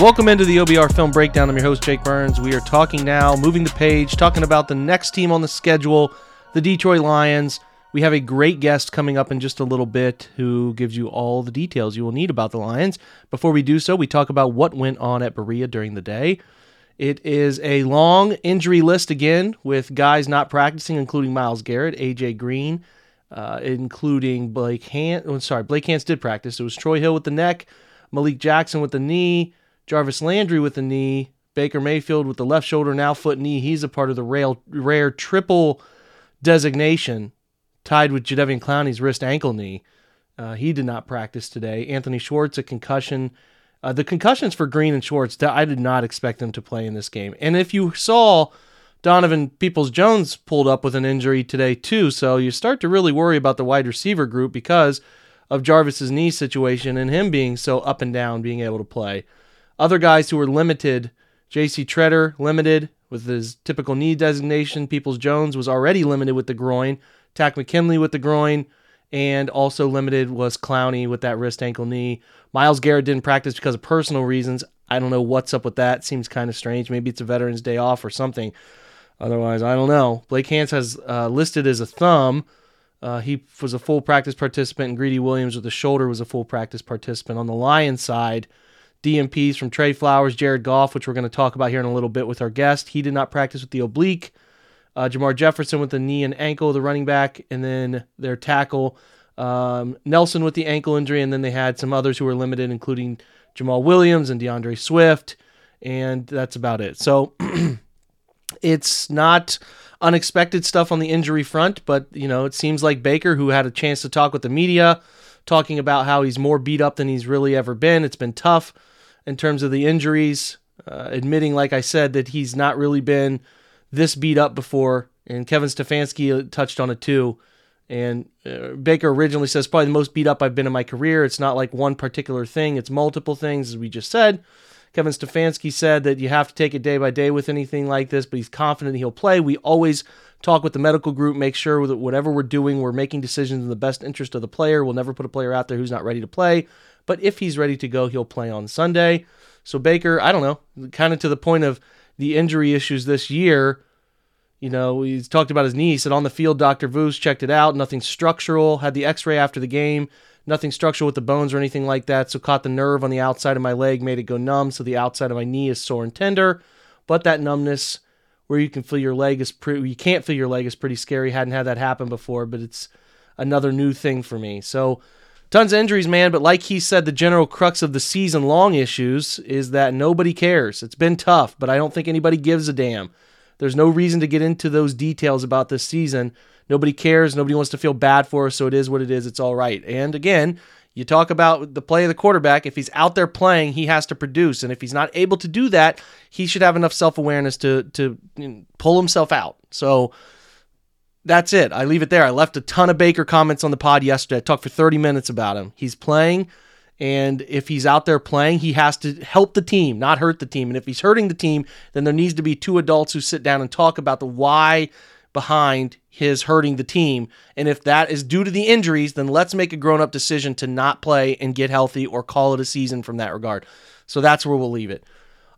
Welcome into the OBR Film Breakdown. I'm your host, Jake Burns. We are talking now, moving the page, talking about the next team on the schedule, the Detroit Lions. We have a great guest coming up in just a little bit who gives you all the details you will need about the Lions. Before we do so, we talk about what went on at Berea during the day. It is a long injury list again with guys not practicing, including Myles Garrett, AJ Green, uh, including Blake Hance. Oh, sorry, Blake Hance did practice. It was Troy Hill with the neck, Malik Jackson with the knee, Jarvis Landry with the knee, Baker Mayfield with the left shoulder, now foot, knee. He's a part of the rail, rare triple designation, tied with Jadeveon Clowney's wrist ankle knee. Uh, he did not practice today. Anthony Schwartz, a concussion. Uh, the concussions for Green and Schwartz, I did not expect them to play in this game. And if you saw Donovan Peoples Jones pulled up with an injury today, too, so you start to really worry about the wide receiver group because of Jarvis's knee situation and him being so up and down, being able to play. Other guys who were limited, J.C. Tretter, limited with his typical knee designation. Peoples Jones was already limited with the groin. Takk McKinley with the groin. And also limited was Clowney with that wrist ankle knee. Myles Garrett didn't practice because of personal reasons. I don't know what's up with that. Seems kind of strange. Maybe it's a Veterans Day off or something. Otherwise, I don't know. Blake Hance has uh, listed as a thumb. Uh, he was a full practice participant, and Greedy Williams with the shoulder was a full practice participant. On the Lions side, DNPs from Trey Flowers, Jared Goff, which we're going to talk about here in a little bit with our guest. He did not practice with the oblique. Uh, Jermar Jefferson with the knee and ankle, the running back, and then their tackle. Um, Nelson with the ankle injury, and then they had some others who were limited, including Jamaal Williams and D'Andre Swift, and that's about it. So it's not unexpected stuff on the injury front, but you know it seems like Baker, who had a chance to talk with the media, talking about how he's more beat up than he's really ever been. It's been tough in terms of the injuries, uh, admitting, like I said, that he's not really been this beat up before. And Kevin Stefanski touched on it too. And uh, Baker originally says, probably the most beat up I've been in my career. It's not like one particular thing, it's multiple things, as we just said. Kevin Stefanski said that you have to take it day by day with anything like this, but he's confident he'll play. We always talk with the medical group, make sure that whatever we're doing, we're making decisions in the best interest of the player. We'll never put a player out there who's not ready to play. But if he's ready to go, he'll play on Sunday. So Baker, I don't know, kind of to the point of the injury issues this year. You know, he's talked about his knee. He said on the field, Dr. Voos checked it out. Nothing structural. Had the x ray after the game. Nothing structural with the bones or anything like that. So caught the nerve on the outside of my leg, made it go numb. So the outside of my knee is sore and tender. But that numbness where you can feel your leg is pretty, you can't feel your leg is pretty scary. Hadn't had that happen before, but it's another new thing for me. So Tons of injuries, man, but like he said, the general crux of the season long issues is that nobody cares. It's been tough, but I don't think anybody gives a damn. There's no reason to get into those details about this season. Nobody cares. Nobody wants to feel bad for us, so it is what it is. It's all right. And again, you talk about the play of the quarterback. If he's out there playing, he has to produce. And if he's not able to do that, he should have enough self awareness to, to pull himself out. So, that's it. I leave it there. I left a ton of Baker comments on the pod yesterday. I talked for 30 minutes about him. He's playing, and if he's out there playing, he has to help the team, not hurt the team. And if he's hurting the team, then there needs to be two adults who sit down and talk about the why behind his hurting the team. And if that is due to the injuries, then let's make a grown up decision to not play and get healthy or call it a season from that regard. So that's where we'll leave it.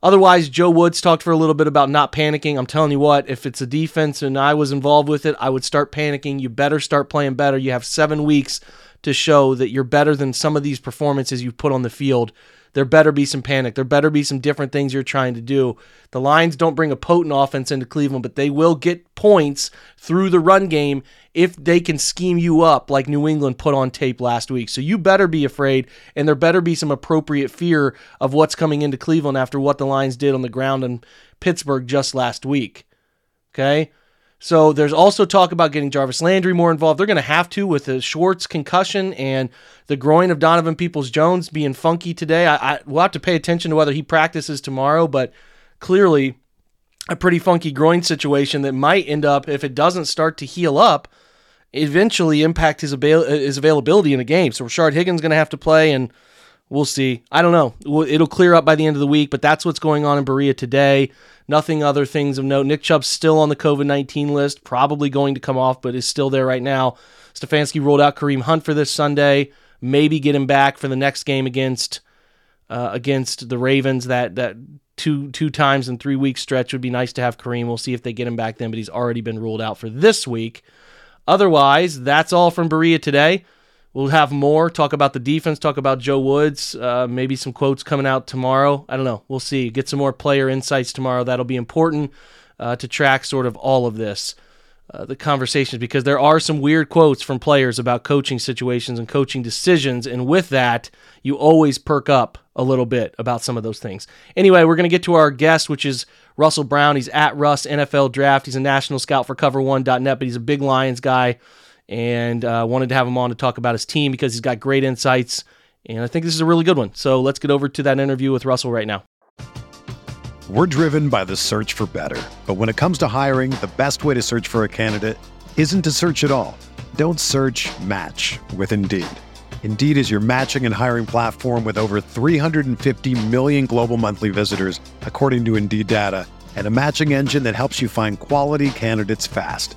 Otherwise, Joe Woods talked for a little bit about not panicking. I'm telling you what, if it's a defense and I was involved with it, I would start panicking. You better start playing better. You have seven weeks to show that you're better than some of these performances you put on the field there better be some panic. There better be some different things you're trying to do. The Lions don't bring a potent offense into Cleveland, but they will get points through the run game if they can scheme you up like New England put on tape last week. So you better be afraid, and there better be some appropriate fear of what's coming into Cleveland after what the Lions did on the ground in Pittsburgh just last week. Okay? So there's also talk about getting Jarvis Landry more involved. They're going to have to with the Schwartz concussion and the groin of Donovan Peoples Jones being funky today. I, I we'll have to pay attention to whether he practices tomorrow, but clearly a pretty funky groin situation that might end up, if it doesn't start to heal up, eventually impact his, avail- his availability in a game. So Rashard Higgins going to have to play, and we'll see. I don't know. It'll clear up by the end of the week, but that's what's going on in Berea today. Nothing other things of note. Nick Chubb's still on the COVID 19 list, probably going to come off, but is still there right now. Stefanski rolled out Kareem Hunt for this Sunday. Maybe get him back for the next game against uh, against the Ravens. That that two two times in three week stretch would be nice to have Kareem. We'll see if they get him back then, but he's already been ruled out for this week. Otherwise, that's all from Berea today. We'll have more talk about the defense, talk about Joe Woods, uh, maybe some quotes coming out tomorrow. I don't know. We'll see. Get some more player insights tomorrow. That'll be important uh, to track sort of all of this, uh, the conversations, because there are some weird quotes from players about coaching situations and coaching decisions. And with that, you always perk up a little bit about some of those things. Anyway, we're going to get to our guest, which is Russell Brown. He's at Russ NFL Draft. He's a national scout for cover1.net, but he's a big Lions guy and uh, wanted to have him on to talk about his team because he's got great insights. And I think this is a really good one. So let's get over to that interview with Russell right now. We're driven by the search for better. But when it comes to hiring, the best way to search for a candidate isn't to search at all. Don't search match with Indeed. Indeed is your matching and hiring platform with over 350 million global monthly visitors, according to Indeed data, and a matching engine that helps you find quality candidates fast.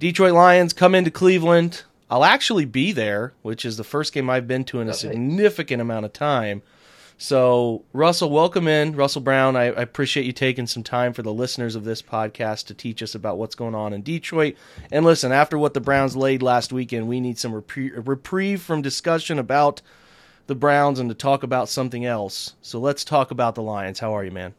Detroit Lions come into Cleveland. I'll actually be there, which is the first game I've been to in a significant amount of time. So, Russell, welcome in. Russell Brown, I, I, appreciate you taking some time for the listeners of this podcast to teach us about what's going on in Detroit. And listen, after what the Browns laid last weekend, we need some reprie- reprieve from discussion about the Browns and to talk about something else. So, let's talk about the Lions. How are you, man?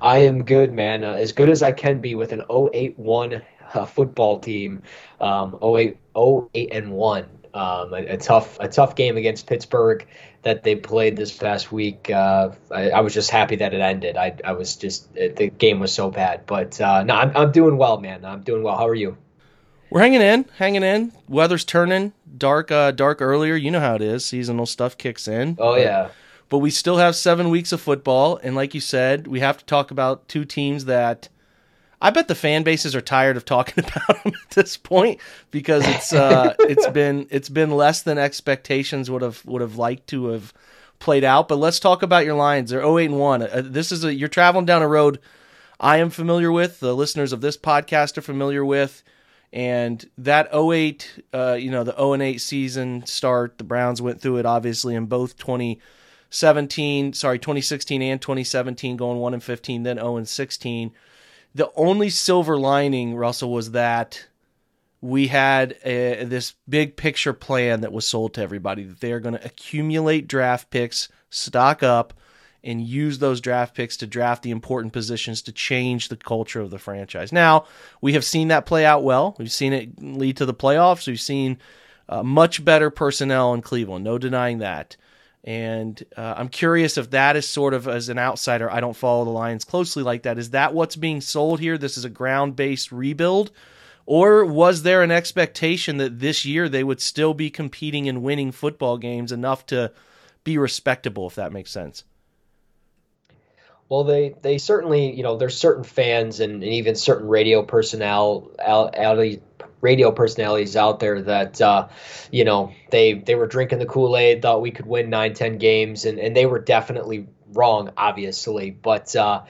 I am good, man. Uh, as good as I can be with an 081 uh, football team, um, 08, 08 and 1. Um, a, a, tough a tough game against Pittsburgh that they played this past week. Uh, I, I, was just happy that it ended. I, I was just the game was so bad, but uh, no, I'm I'm doing well, man. I'm doing well. How are you? We're hanging in, hanging in. Weather's turning dark, uh, dark earlier. You know how it is. Seasonal stuff kicks in. Oh but, yeah. But we still have seven weeks of football, and like you said, we have to talk about two teams that I bet the fan bases are tired of talking about them at this point because it's uh, it's been it's been less than expectations would have would have liked to have played out. But let's talk about your Lions. They're 08 and one. Uh, this is a you're traveling down a road I am familiar with. The listeners of this podcast are familiar with. And that 08, uh, you know, the 0 and 8 season start, the Browns went through it obviously in both 2017, sorry, 2016 and 2017, going 1 and 15, then 0 and 16 the only silver lining, Russell, was that we had a, this big picture plan that was sold to everybody that they are going to accumulate draft picks, stock up, and use those draft picks to draft the important positions to change the culture of the franchise. Now, we have seen that play out well. We've seen it lead to the playoffs. We've seen uh, much better personnel in Cleveland, no denying that. And uh, I'm curious if that is sort of as an outsider, I don't follow the Lions closely like that. Is that what's being sold here? This is a ground based rebuild, Or was there an expectation that this year they would still be competing and winning football games enough to be respectable, if that makes sense? Well, they, they certainly, you know, there's certain fans and, and even certain radio personnel, radio personalities out there that, uh, you know, they they were drinking the Kool Aid, thought we could win nine, ten games, and, and they were definitely wrong, obviously. But uh,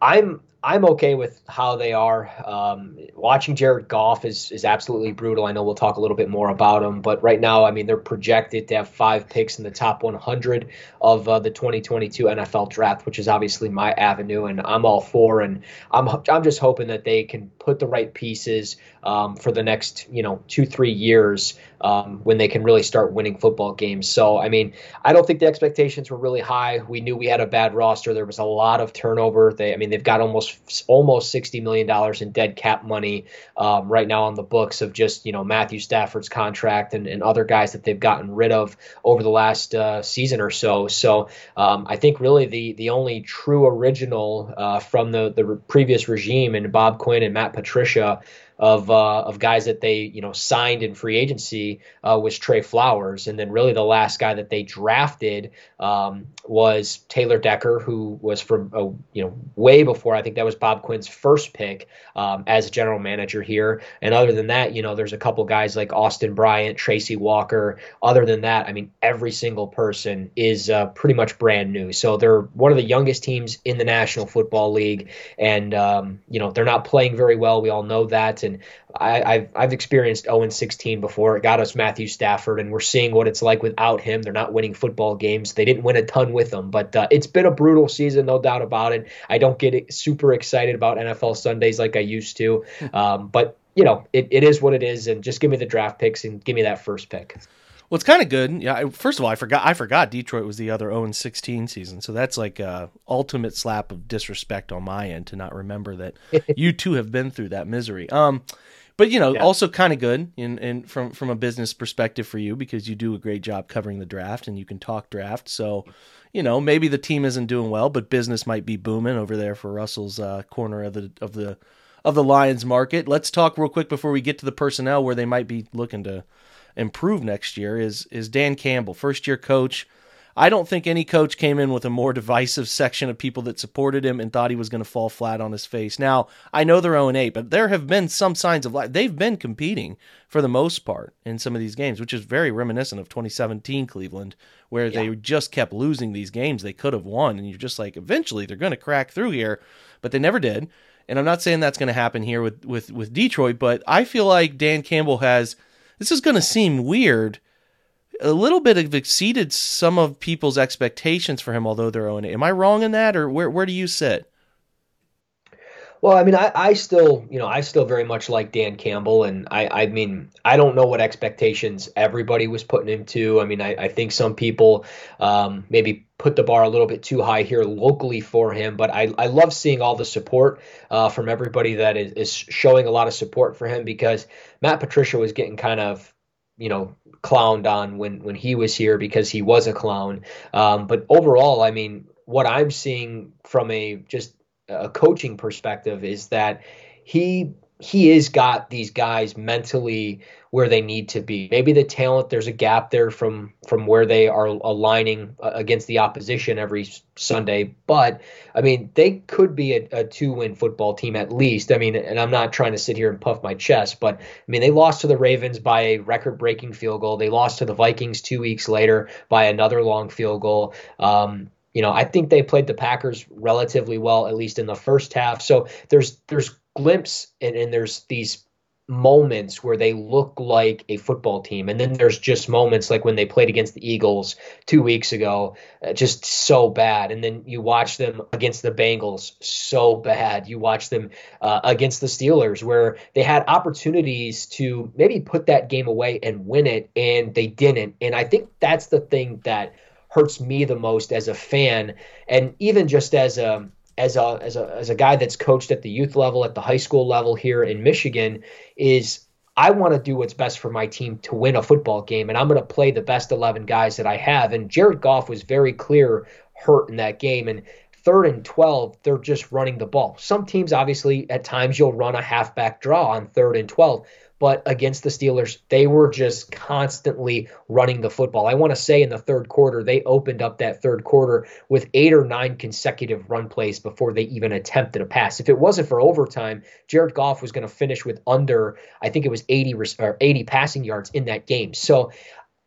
I'm I'm okay with how they are. Um, watching Jared Goff is is absolutely brutal. I know we'll talk a little bit more about him, but right now, I mean, they're projected to have five picks in the top 100 of uh, the 2022 NFL Draft, which is obviously my avenue, and I'm all for. And I'm I'm just hoping that they can put the right pieces um, for the next you know two three years um, when they can really start winning football games. So I mean, I don't think the expectations were really high. We knew we had a bad roster. There was a lot of turnover. They I mean they've got almost almost sixty million dollars in dead cap money um, right now on the books of just you know Matthew Stafford's contract and, and other guys that they've gotten rid of over the last uh, season or so. So um, I think really the the only true original uh, from the the previous regime and Bob Quinn and Matt Patricia of uh, of guys that they you know signed in free agency uh, was Trey Flowers, and then really the last guy that they drafted um, was Taylor Decker, who was from you know way before I think that was Bob Quinn's first pick um, as general manager here. And other than that, you know, there's a couple guys like Austin Bryant, Tracy Walker. Other than that, I mean, every single person is uh, pretty much brand new. So they're one of the youngest teams in the National Football League, and um, you know they're not playing very well. We all know that, and and I, have I've experienced 0 16 before. It got us Matthew Stafford, and we're seeing what it's like without him. They're not winning football games. They didn't win a ton with him, but uh, it's been a brutal season, no doubt about it. I don't get super excited about NFL Sundays like I used to, um, but you know, it, it is what it is, and just give me the draft picks and give me that first pick. Well, it's kind of good. Yeah. First of all, I forgot. I forgot Detroit was the other 0 16 season, so that's like a ultimate slap of disrespect on my end to not remember that you too have been through that misery. Um, but you know, yeah. also kind of good in, in from from a business perspective for you because you do a great job covering the draft and you can talk draft. So, you know, maybe the team isn't doing well, but business might be booming over there for Russell's uh, corner of the of the of the Lions market. Let's talk real quick before we get to the personnel where they might be looking to improve next year is is Dan Campbell, first year coach. I don't think any coach came in with a more divisive section of people that supported him and thought he was going to fall flat on his face. Now, I know they're 0 8, but there have been some signs of life. They've been competing for the most part in some of these games, which is very reminiscent of 2017 Cleveland, where yeah. they just kept losing these games they could have won. And you're just like, eventually they're going to crack through here, but they never did. And I'm not saying that's going to happen here with, with, with Detroit, but I feel like Dan Campbell has this is going to seem weird. A little bit have exceeded some of people's expectations for him, although they're it. Am I wrong in that, or where where do you sit? Well, I mean, I, I still, you know, I still very much like Dan Campbell, and I, I mean, I don't know what expectations everybody was putting him to. I mean, I, I think some people um, maybe put the bar a little bit too high here locally for him, but I, I love seeing all the support uh, from everybody that is, is showing a lot of support for him because Matt Patricia was getting kind of, you know, clowned on when when he was here because he was a clown. Um, but overall, I mean, what I'm seeing from a just a coaching perspective is that he he is got these guys mentally where they need to be. Maybe the talent there's a gap there from from where they are aligning uh, against the opposition every Sunday, but I mean they could be a, a two-win football team at least. I mean, and I'm not trying to sit here and puff my chest, but I mean they lost to the Ravens by a record-breaking field goal. They lost to the Vikings two weeks later by another long field goal. Um, you know, I think they played the Packers relatively well, at least in the first half. So there's there's glimpse and, and there's these moments where they look like a football team. And then there's just moments like when they played against the Eagles 2 weeks ago uh, just so bad. And then you watch them against the Bengals so bad. You watch them uh, against the Steelers where they had opportunities to maybe put that game away and win it and they didn't. And I think that's the thing that hurts me the most as a fan and even just as a as a as a as a guy that's coached at the youth level at the high school level here in Michigan is I want to do what's best for my team to win a football game and I'm going to play the best 11 guys that I have and Jared Goff was very clear hurt in that game and third and 12, they're just running the ball. Some teams, obviously, at times you'll run a halfback draw on third and 12, but against the Steelers, they were just constantly running the football. I want to say in the third quarter, they opened up that third quarter with eight or nine consecutive run plays before they even attempted a pass. If it wasn't for overtime, Jared Goff was going to finish with under, I think it was 80 or 80 passing yards in that game. So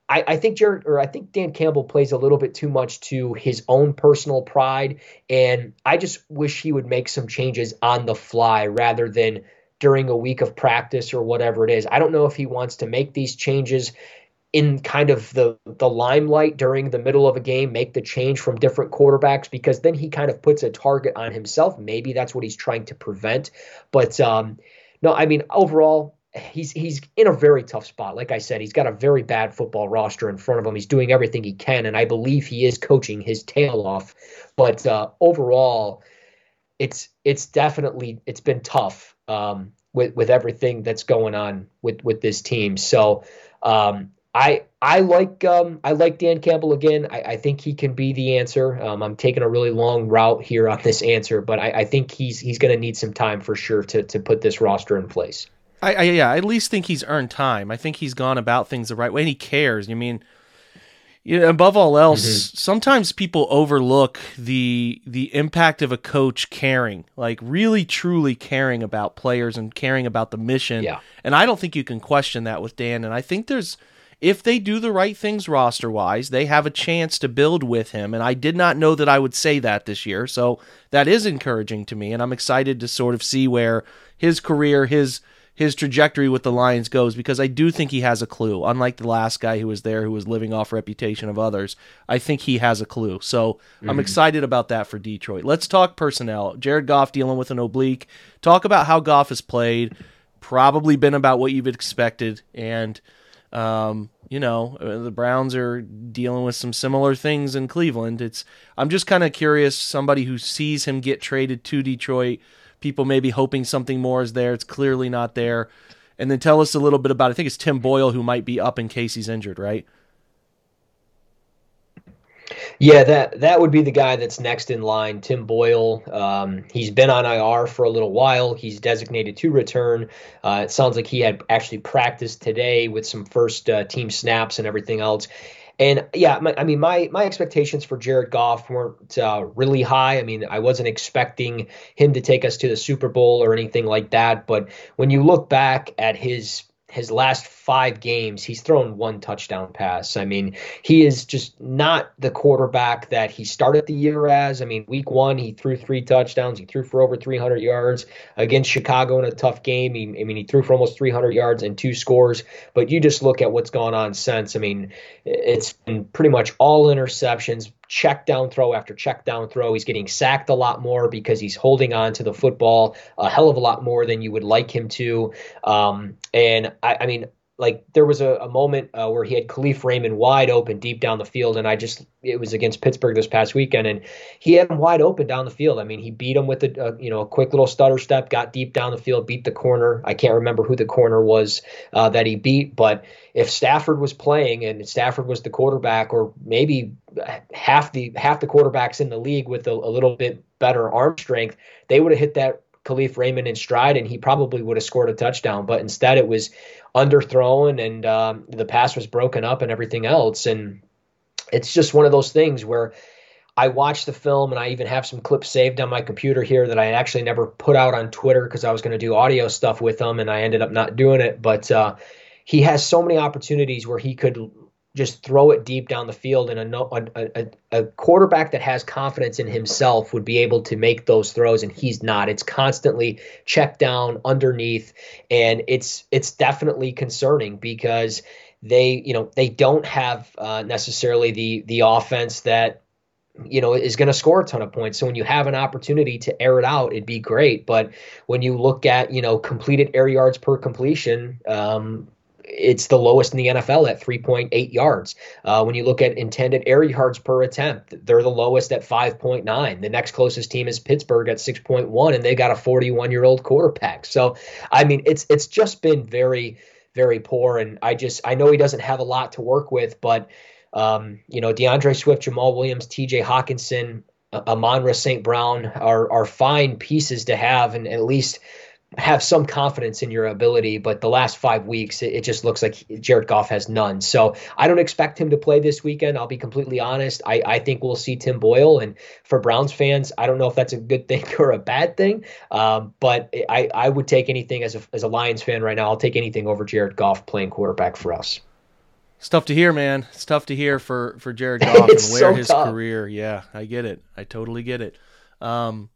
I, I, think Jared or I think Dan Campbell plays a little bit too much to his own personal pride, and I just wish he would make some changes on the fly rather than during a week of practice or whatever it is. I don't know if he wants to make these changes in kind of the the limelight during the middle of a game, make the change from different quarterbacks because then he kind of puts a target on himself. Maybe that's what he's trying to prevent. But um, no, I mean overall, he's he's in a very tough spot. Like I said, he's got a very bad football roster in front of him. He's doing everything he can, and I believe he is coaching his tail off. But uh, overall, it's it's definitely it's been tough um, with with everything that's going on with with this team. So um, I I like um, I like Dan Campbell again. I, I think he can be the answer. Um, I'm taking a really long route here on this answer, but I, I think he's he's going to need some time for sure to to put this roster in place. I, I yeah, I at least think he's earned time. I think he's gone about things the right way, and he cares. I mean, you know, above all else, mm-hmm. sometimes people overlook the the impact of a coach caring, like really truly caring about players and caring about the mission. Yeah. And I don't think you can question that with Dan. And I think there's if they do the right things roster wise, they have a chance to build with him. And I did not know that I would say that this year. So that is encouraging to me. And I'm excited to sort of see where his career, his his trajectory with the Lions goes because I do think he has a clue. Unlike the last guy who was there who was living off reputation of others, I think he has a clue. So mm-hmm. I'm excited about that for Detroit. Let's talk personnel. Jared Goff dealing with an oblique. Talk about how Goff has played. Probably been about what you've expected, and um, you know uh, the Browns are dealing with some similar things in Cleveland. It's I'm just kind of curious. Somebody who sees him get traded to Detroit people may be hoping something more is there. It's clearly not there. And then tell us a little bit about. I think it's Tim Boyle who might be up in case he's injured, right? Yeah, that that would be the guy that's next in line, Tim Boyle. Um, he's been on IR for a little while. He's designated to return. Uh, it sounds like he had actually practiced today with some first uh, team snaps and everything else. And yeah, my, I mean, my my expectations for Jared Goff weren't uh, really high. I mean, I wasn't expecting him to take us to the Super Bowl or anything like that. But when you look back at his his last five games, he's thrown one touchdown pass. I mean, he is just not the quarterback that he started the year as. I mean, week one, he threw three touchdowns. He threw for over 300 yards against Chicago in a tough game. He, I mean, he threw for almost 300 yards and two scores. But you just look at what's gone on since. I mean, it's been pretty much all interceptions, check down throw after check down throw. He's getting sacked a lot more because he's holding on to the football a hell of a lot more than you would like him to. Um, and I, I mean, like there was a, a moment uh, where he had Kalif Raymond wide open deep down the field, and I just it was against Pittsburgh this past weekend, and he had him wide open down the field. I mean, he beat him with a, a you know a quick little stutter step, got deep down the field, beat the corner. I can't remember who the corner was uh, that he beat, but if Stafford was playing and Stafford was the quarterback, or maybe half the half the quarterbacks in the league with a, a little bit better arm strength, they would have hit that Kalif Raymond in stride, and he probably would have scored a touchdown. But instead, it was underthrown, and um, the pass was broken up, and everything else. And it's just one of those things where I watched the film, and I even have some clips saved on my computer here that I actually never put out on Twitter because I was going to do audio stuff with them, and I ended up not doing it. But uh, he has so many opportunities where he could just throw it deep down the field, and a, a, a, quarterback that has confidence in himself would be able to make those throws, and he's not. It's constantly checked down underneath, and it's it's definitely concerning because they you know they don't have uh, necessarily the the offense that you know is going to score a ton of points so when you have an opportunity to air it out it'd be great but when you look at you know completed air yards per completion um, it's the lowest in the NFL at 3.8 yards. Uh, when you look at intended air yards per attempt, they're the lowest at 5.9. The next closest team is Pittsburgh at 6.1, and they got a 41 year old quarterback. So, I mean, it's it's just been very, very poor. And I just I know he doesn't have a lot to work with, but um, you know, D'Andre Swift, Jamaal Williams, T.J. Hockenson, Amon-Ra St. Brown are are fine pieces to have, and at least have some confidence in your ability, but the last five weeks, it, it, just looks like Jared Goff has none. So I don't expect him to play this weekend. I'll be completely honest. I, I think we'll see Tim Boyle. And for Browns fans, I don't know if that's a good thing or a bad thing, um, but I, I would take anything as a, as a Lions fan right now. I'll take anything over Jared Goff playing quarterback for us. It's tough to hear, man. It's tough to hear for, for Jared Goff and where so his tough. career. Yeah, I get it. I totally get it. Um,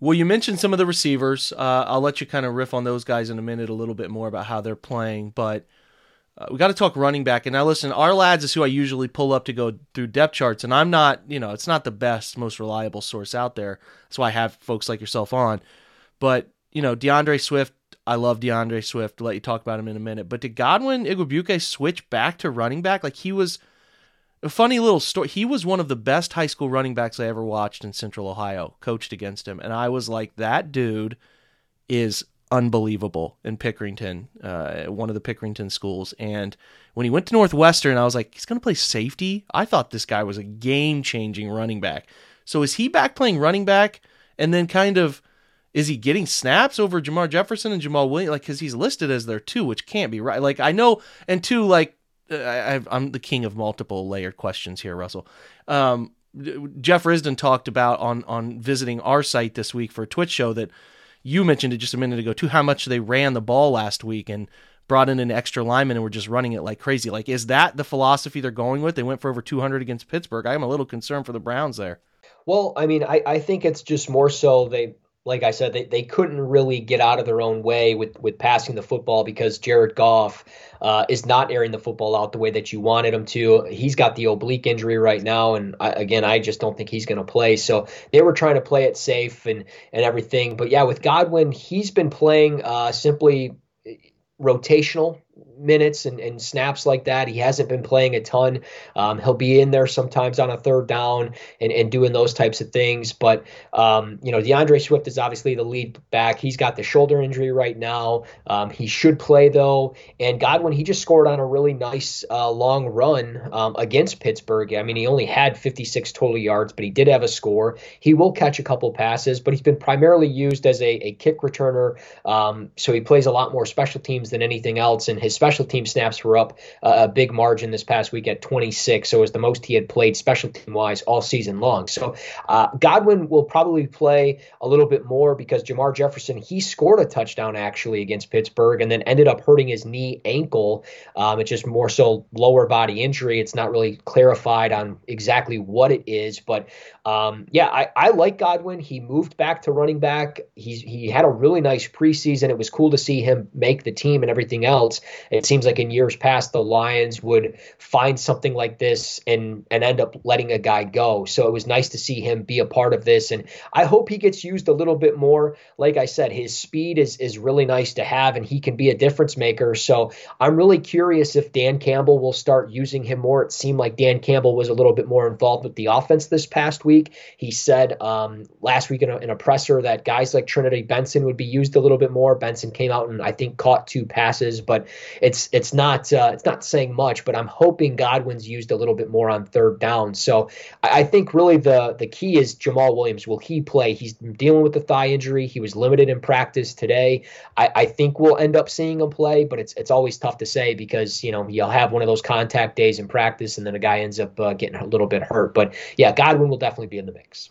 well, you mentioned some of the receivers. Uh, I'll let you kind of riff on those guys in a minute, a little bit more about how they're playing. But uh, we got to talk running back. And now, listen, Ourlads is who I usually pull up to go through depth charts, and I'm not, you know, it's not the best, most reliable source out there. That's why I have folks like yourself on. But you know, D'Andre Swift. I love D'Andre Swift. I'll let you talk about him in a minute. But did Godwin Igwebuike switch back to running back? Like he was a funny little story. He was one of the best high school running backs I ever watched in Central Ohio, coached against him. And I was like, that dude is unbelievable in Pickerington, uh, one of the Pickerington schools. And when he went to Northwestern, I was like, he's going to play safety. I thought this guy was a game changing running back. So is he back playing running back? And then kind of, is he getting snaps over Jermar Jefferson and Jamaal Williams? Like, because he's listed as their two, which can't be right. Like, I know, and two, like, I, am the king of multiple layered questions here, Russell. Um, Jeff Risdon talked about on on visiting our site this week for a Twitch show that you mentioned it just a minute ago too. How much they ran the ball last week and brought in an extra lineman and were just running it like crazy. Like, is that the philosophy they're going with? They went for over 200 against Pittsburgh. I'm a little concerned for the Browns there. Well, I mean, I, I think it's just more so they like I said, they, they couldn't really get out of their own way with, with passing the football because Jared Goff uh, is not airing the football out the way that you wanted him to. He's got the oblique injury right now, and I, again, I just don't think he's going to play. So they were trying to play it safe and and everything. But yeah, with Godwin, he's been playing uh, simply rotational minutes and, and snaps like that. He hasn't been playing a ton. Um, he'll be in there sometimes on a third down and, and doing those types of things. But, um, you know, D'Andre Swift is obviously the lead back. He's got the shoulder injury right now. Um, he should play, though. And Godwin, he just scored on a really nice uh, long run um, against Pittsburgh. I mean, he only had 56 total yards, but he did have a score. He will catch a couple passes, but he's been primarily used as a, a kick returner. Um, so he plays a lot more special teams than anything else. And his special special team snaps were up uh, a big margin this past week at 26. So it was the most he had played special team wise all season long. So uh, Godwin will probably play a little bit more because Jamar Jefferson, he scored a touchdown actually against Pittsburgh and then ended up hurting his knee ankle. Um, it's just more so lower body injury. It's not really clarified on exactly what it is. But um, yeah, I, I like Godwin. He moved back to running back. He's, he had a really nice preseason. It was cool to see him make the team and everything else. It seems like in years past the Lions would find something like this and and end up letting a guy go. So it was nice to see him be a part of this, and I hope he gets used a little bit more. Like I said, his speed is is really nice to have, and he can be a difference maker. So I'm really curious if Dan Campbell will start using him more. It seemed like Dan Campbell was a little bit more involved with the offense this past week. He said um, last week in a, in a presser that guys like Trinity Benson would be used a little bit more. Benson came out and I think caught two passes, but it's it's it's not uh, it's not saying much, but I'm hoping Godwin's used a little bit more on third down. So I, I think really the the key is Jamaal Williams. Will he play? He's dealing with the thigh injury. He was limited in practice today. I, I think we'll end up seeing him play, but it's it's always tough to say because you know you'll have one of those contact days in practice, and then a guy ends up uh, getting a little bit hurt. But yeah, Godwin will definitely be in the mix.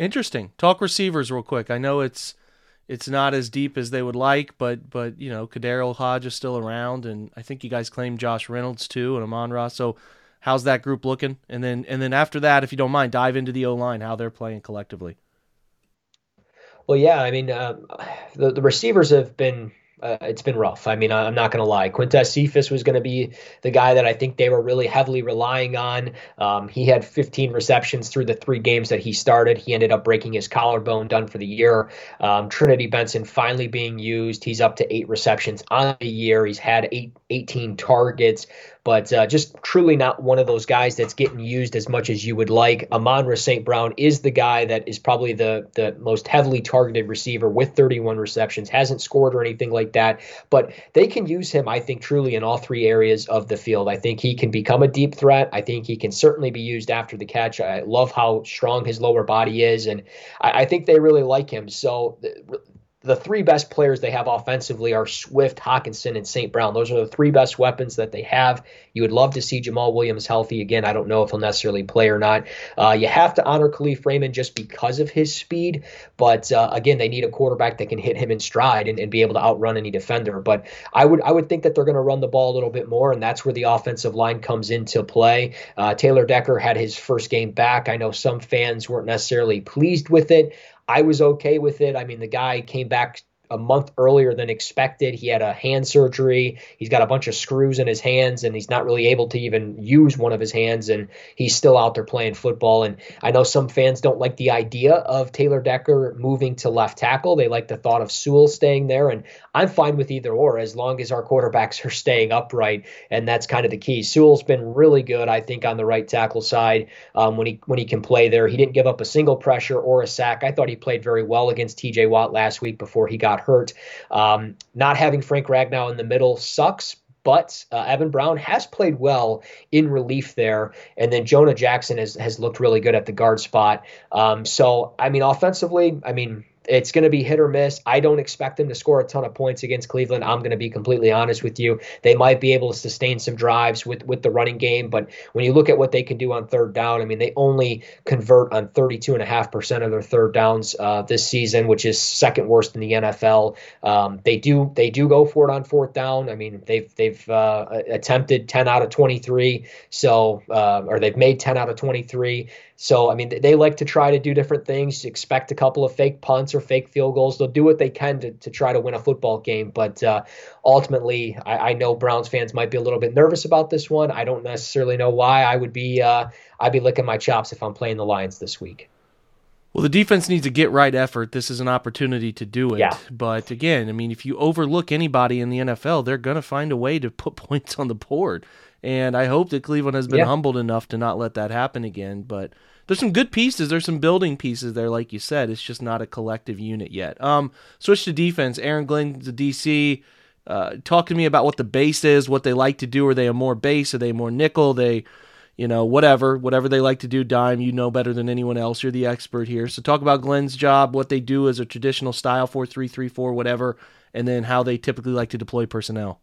Interesting. Talk receivers real quick. I know it's it's not as deep as they would like, but but you know, KhaDarel Hodge is still around, and I think you guys claim Josh Reynolds too, and Amon Ross. So, how's that group looking? And then and then after that, if you don't mind, dive into the O line, how they're playing collectively. Well, yeah, I mean, um, the the receivers have been uh, it's been rough. I mean, I'm not going to lie. Quintez Cephus was going to be the guy that I think they were really heavily relying on. Um, he had 15 receptions through the three games that he started. He ended up breaking his collarbone, done for the year. Um, Trinity Benson finally being used. He's up to eight receptions on the year. He's had eight, 18 targets but uh, just truly not one of those guys that's getting used as much as you would like. Amon-Ra St. Brown is the guy that is probably the the most heavily targeted receiver with 31 receptions, hasn't scored or anything like that, but they can use him, I think, truly in all three areas of the field. I think he can become a deep threat. I think he can certainly be used after the catch. I love how strong his lower body is, and I, I think they really like him. So the three best players they have offensively are Swift, Hockenson, and St. Brown. Those are the three best weapons that they have. You would love to see Jamaal Williams healthy again. I don't know if he'll necessarily play or not. Uh, you have to honor Kalif Raymond just because of his speed, but uh, again, they need a quarterback that can hit him in stride and, and, be able to outrun any defender. But I would I would think that they're going to run the ball a little bit more, and that's where the offensive line comes into play. Uh, Taylor Decker had his first game back. I know some fans weren't necessarily pleased with it. I was okay with it. I mean, the guy came back a month earlier than expected. He had a hand surgery. He's got a bunch of screws in his hands, and he's not really able to even use one of his hands. And he's still out there playing football. And I know some fans don't like the idea of Taylor Decker moving to left tackle. They like the thought of Sewell staying there. And I'm fine with either or as long as our quarterbacks are staying upright. And that's kind of the key. Sewell's been really good, I think, on the right tackle side um, when he when he can play there. He didn't give up a single pressure or a sack. I thought he played very well against T.J. Watt last week before he got hurt. Um, not having Frank Ragnow in the middle sucks, but uh, Evan Brown has played well in relief there, and then Jonah Jackson has has looked really good at the guard spot. Um, so I mean, offensively, I mean it's going to be hit or miss. I don't expect them to score a ton of points against Cleveland. I'm going to be completely honest with you. They might be able to sustain some drives with with the running game, but when you look at what they can do on third down, I mean, they only convert on 32.5% of their third downs uh, this season, which is second worst in the NFL. Um, they do they do go for it on fourth down. I mean, they've they've uh, attempted 10 out of 23, so uh, or they've made 10 out of 23. So, I mean, they like to try to do different things, expect a couple of fake punts or fake field goals. They'll do what they can to, to try to win a football game. But uh, ultimately, I, I, know Browns fans might be a little bit nervous about this one. I don't necessarily know why. I would be, uh, I'd be licking my chops if I'm playing the Lions this week. Well, the defense needs a get right effort. This is an opportunity to do it. Yeah. But again, I mean, if you overlook anybody in the NFL, they're going to find a way to put points on the board. And I hope that Cleveland has been yeah. humbled enough to not let that happen again. But there's some good pieces. There's some building pieces there, like you said. It's just not a collective unit yet. Um, switch to defense. Aaron Glenn's a DC. Uh, talk to me about what the base is, what they like to do. Are they a more base? Are they more nickel? They, you know, whatever, whatever they like to do. Dime, you know better than anyone else. You're the expert here. So talk about Glenn's job, what they do as a traditional style four three three four, whatever, and then how they typically like to deploy personnel.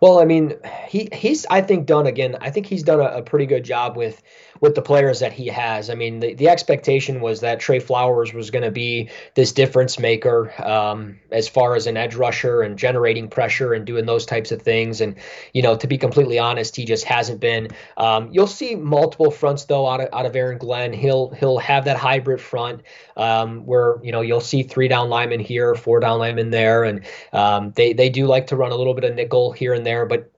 Well, I mean, he he's I think done again. I think he's done a, a, pretty good job with with the players that he has. I mean, the, the expectation was that Trey Flowers was going to be this difference maker um, as far as an edge rusher and generating pressure and doing those types of things. And you know, to be completely honest, he just hasn't been. Um, you'll see multiple fronts though out of out of Aaron Glenn. He'll he'll have that hybrid front um, where you know you'll see three down linemen here, four down linemen there, and um, they they do like to run a little bit of nickel here and there, but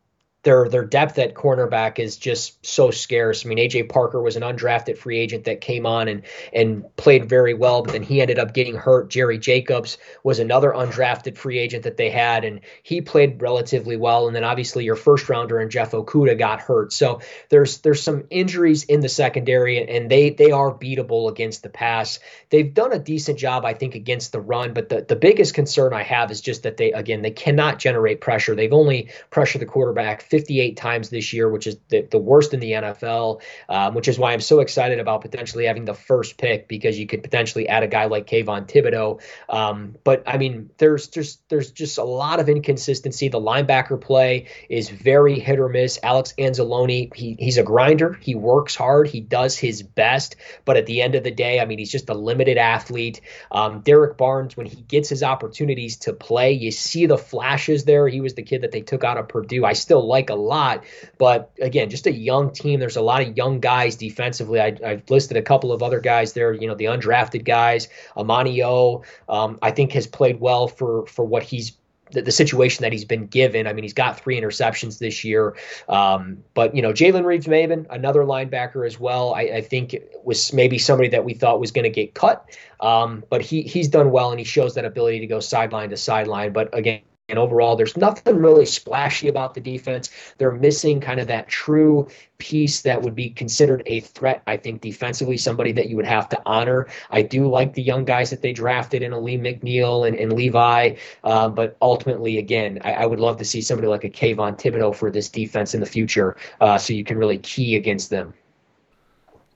their their depth at cornerback is just so scarce. I mean, AJ Parker was an undrafted free agent that came on and and played very well, but then he ended up getting hurt. Jerry Jacobs was another undrafted free agent that they had, and he played relatively well. And then obviously your first rounder and Jeff Okudah got hurt. So there's there's some injuries in the secondary, and they they are beatable against the pass. They've done a decent job, I think, against the run, but the the biggest concern I have is just that they again they cannot generate pressure. They've only pressured the quarterback 58 times this year, which is the, the worst in the NFL, um, which is why I'm so excited about potentially having the first pick because you could potentially add a guy like Kayvon Thibodeaux. Um, but I mean, there's just there's just a lot of inconsistency. The linebacker play is very hit or miss. Alex Anzalone, he, he's a grinder. He works hard. He does his best. But at the end of the day, I mean, he's just a limited athlete. Um, Derrick Barnes, when he gets his opportunities to play, you see the flashes there. He was the kid that they took out of Purdue. I still like a lot. But again, just a young team. There's a lot of young guys defensively. I, have listed a couple of other guys there, you know, the undrafted guys. Amani um, I think, has played well for, for what he's the, the, situation that he's been given. I mean, he's got three interceptions this year. Um, but, you know, Jalen Reeves-Maybin, another linebacker as well, I, I, think was maybe somebody that we thought was going to get cut. Um, but he he's done well and he shows that ability to go sideline to sideline. But again, and overall, there's nothing really splashy about the defense. They're missing kind of that true piece that would be considered a threat, I think, defensively, somebody that you would have to honor. I do like the young guys that they drafted in Alim McNeil and, and Levi, uh, but ultimately, again, I, I, would love to see somebody like a Kayvon Thibodeaux for this defense in the future uh, so you can really key against them.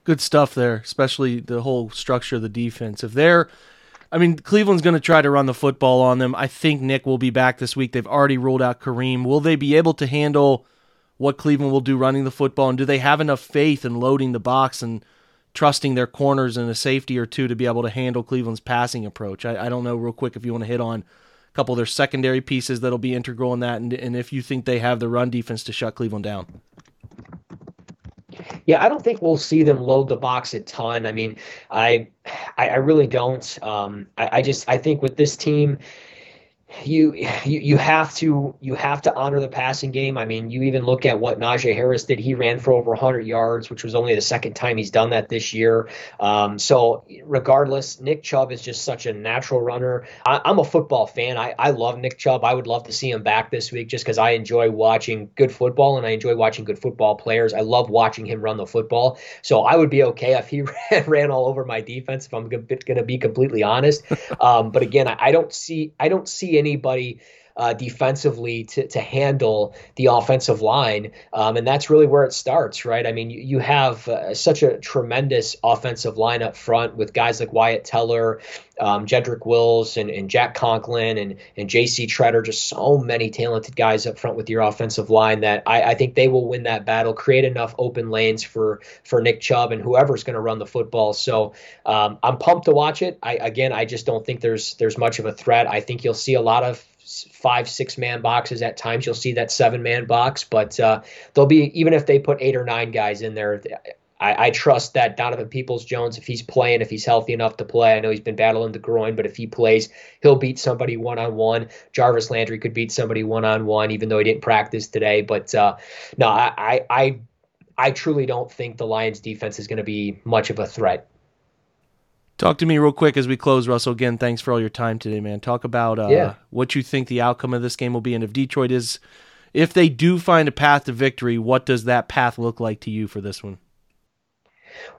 Good stuff there, especially the whole structure of the defense. If they're I mean, Cleveland's going to try to run the football on them. I think Nick will be back this week. They've already ruled out Kareem. Will they be able to handle what Cleveland will do running the football? And do they have enough faith in loading the box and trusting their corners and a safety or two to be able to handle Cleveland's passing approach? I, I don't know, real quick, if you want to hit on a couple of their secondary pieces that'll be integral in that, and, and if you think they have the run defense to shut Cleveland down. Yeah, I don't think we'll see them load the box a ton. I mean, I I, I really don't. Um, I, I just I think with this team, you, you you have to you have to honor the passing game. I mean, you even look at what Najee Harris did. He ran for over 100 yards, which was only the second time he's done that this year. Um, so, regardless, Nick Chubb is just such a natural runner. I, am a football fan. I, I love Nick Chubb. I would love to see him back this week just because I enjoy watching good football and I enjoy watching good football players. I love watching him run the football. So I would be okay if he ran, ran all over my defense. If I'm going to be completely honest. Um, but again, I, I don't see I don't see anybody uh, defensively to, to handle the offensive line. Um, and that's really where it starts, right? I mean, you, you have uh, such a tremendous offensive line up front with guys like Wyatt Teller, um, Jedrick Wills, and, and Jack Conklin, and, and J.C. Tretter, just so many talented guys up front with your offensive line that I, I think they will win that battle, create enough open lanes for, for Nick Chubb and whoever's going to run the football. So um, I'm pumped to watch it. I, again, I just don't think there's there's much of a threat. I think you'll see a lot of five, six man boxes at times. You'll see that seven man box, but uh, they'll be even if they put eight or nine guys in there. I, I, trust that Donovan Peoples Jones, if he's playing, if he's healthy enough to play, I know he's been battling the groin, but if he plays, he'll beat somebody one on one. Jarvis Landry could beat somebody one on one, even though he didn't practice today. But uh, no, I, I I truly don't think the Lions defense is going to be much of a threat Talk to me real quick as we close, Russell. Again, thanks for all your time today, man. Talk about uh, yeah. what you think the outcome of this game will be, and if Detroit is, if they do find a path to victory, what does that path look like to you for this one?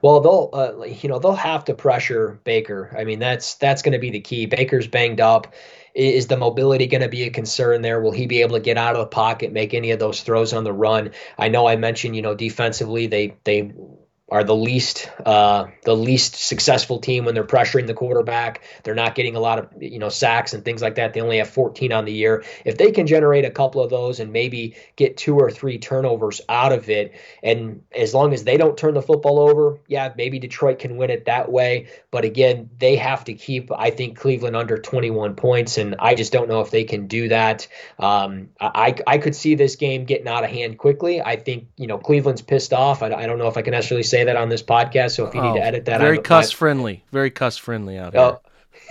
Well, they'll, uh, you know, they'll have to pressure Baker. I mean, that's that's going to be the key. Baker's banged up. Is the mobility going to be a concern there? Will he be able to get out of the pocket, make any of those throws on the run? I know I mentioned, you know, defensively they they are the least uh, the least successful team when they're pressuring the quarterback. They're not getting a lot of you know sacks and things like that. They only have 14 on the year. If they can generate a couple of those and maybe get two or three turnovers out of it, and as long as they don't turn the football over, yeah, maybe Detroit can win it that way. But again, they have to keep I think Cleveland under 21 points, and I just don't know if they can do that. Um, I I could see this game getting out of hand quickly. I think you know Cleveland's pissed off. I, I don't know if I can necessarily say say that on this podcast. So if you oh, need to oh, edit that, very cuss friendly, very cuss friendly out here. Oh,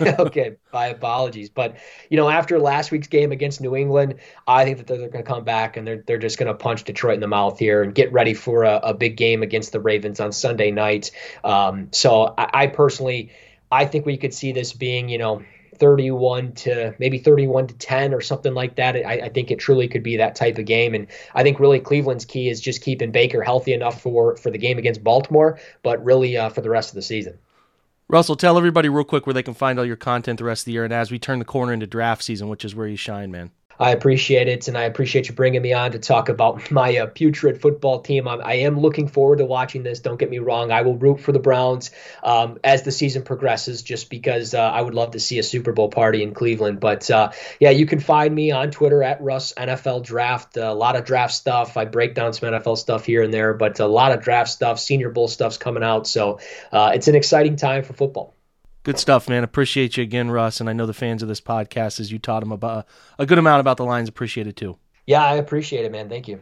okay, my apologies. But you know, after last week's game against New England, I think that they're going to come back and they're they're just going to punch Detroit in the mouth here and get ready for a, a big game against the Ravens on Sunday night. Um, so I, I personally, I think we could see this being, you know, 31 to maybe 31 to 10 or something like that. I, I, think it truly could be that type of game. And I think really Cleveland's key is just keeping Baker healthy enough for, for the game against Baltimore, but really uh, for the rest of the season. Russell, tell everybody real quick where they can find all your content the rest of the year and as we turn the corner into draft season, which is where you shine, man. I appreciate it, and I appreciate you bringing me on to talk about my uh, putrid football team. I'm, I am looking forward to watching this. Don't get me wrong; I will root for the Browns um, as the season progresses, just because uh, I would love to see a Super Bowl party in Cleveland. But uh, yeah, you can find me on Twitter at Russ NFL Draft. a lot of draft stuff. I break down some NFL stuff here and there, but a lot of draft stuff, Senior Bowl stuff's coming out. So uh, it's an exciting time for football. Good stuff, man. Appreciate you again, Russ. And I know the fans of this podcast, as you taught them about uh, a good amount about the Lions, appreciate it too. Yeah, I appreciate it, man. Thank you.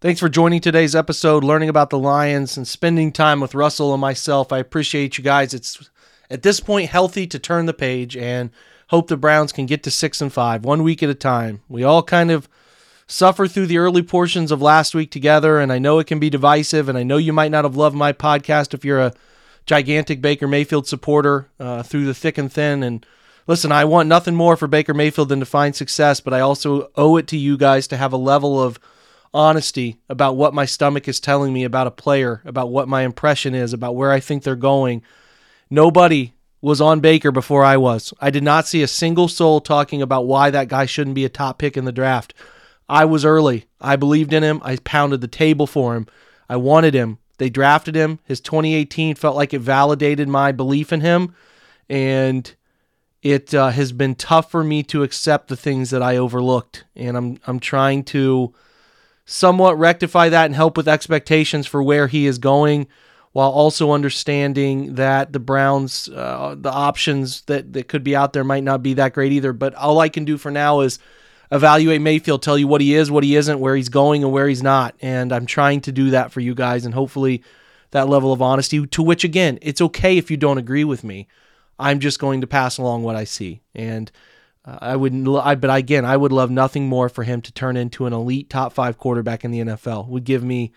Thanks for joining today's episode, learning about the Lions and spending time with Russell and myself. I appreciate you guys. It's at this point healthy to turn the page and hope the Browns can get to six and five, one week at a time. We all kind of suffer through the early portions of last week together, and I know it can be divisive, and I know you might not have loved my podcast if you're a gigantic Baker Mayfield supporter uh, through the thick and thin. And listen, I want nothing more for Baker Mayfield than to find success, but I also owe it to you guys to have a level of honesty about what my stomach is telling me about a player, about what my impression is, about where I think they're going. Nobody was on Baker before I was. I did not see a single soul talking about why that guy shouldn't be a top pick in the draft. I was early. I believed in him. I pounded the table for him. I wanted him. They drafted him. His 2018 felt like it validated my belief in him, and it uh, has been tough for me to accept the things that I overlooked. And I'm I'm trying to somewhat rectify that and help with expectations for where he is going, while also understanding that the Browns, uh, the options that that could be out there might not be that great either. But all I can do for now is evaluate Mayfield, tell you what he is, what he isn't, where he's going, and where he's not. And I'm trying to do that for you guys, and hopefully that level of honesty. To which, again, it's okay if you don't agree with me. I'm just going to pass along what I see, and uh, I would. I, but again, I would love nothing more for him to turn into an elite top five quarterback in the NFL. Would give me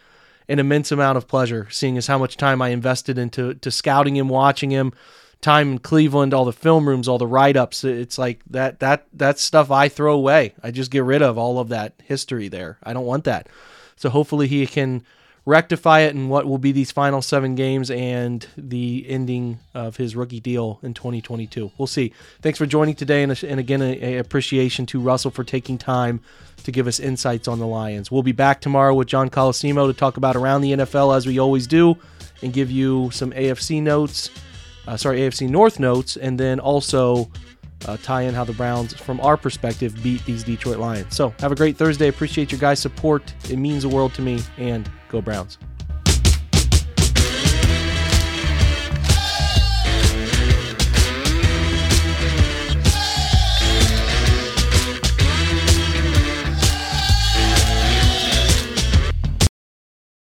an immense amount of pleasure, seeing as how much time I invested into to scouting him, watching him, time in Cleveland, all the film rooms, all the write ups. It's like that that that's stuff I throw away. I just get rid of all of that history there. I don't want that. So hopefully he can rectify it in what will be these final seven games and the ending of his rookie deal in 2022. We'll see. Thanks for joining today, and, and again, a, a appreciation to Russell for taking time to give us insights on the Lions. We'll be back tomorrow with John Colosimo to talk about around the NFL as we always do, and give you some AFC notes uh, sorry, AFC North notes, and then also uh, tie in how the Browns, from our perspective, beat these Detroit Lions. So have a great Thursday. Appreciate your guys' support. It means the world to me, and go Browns.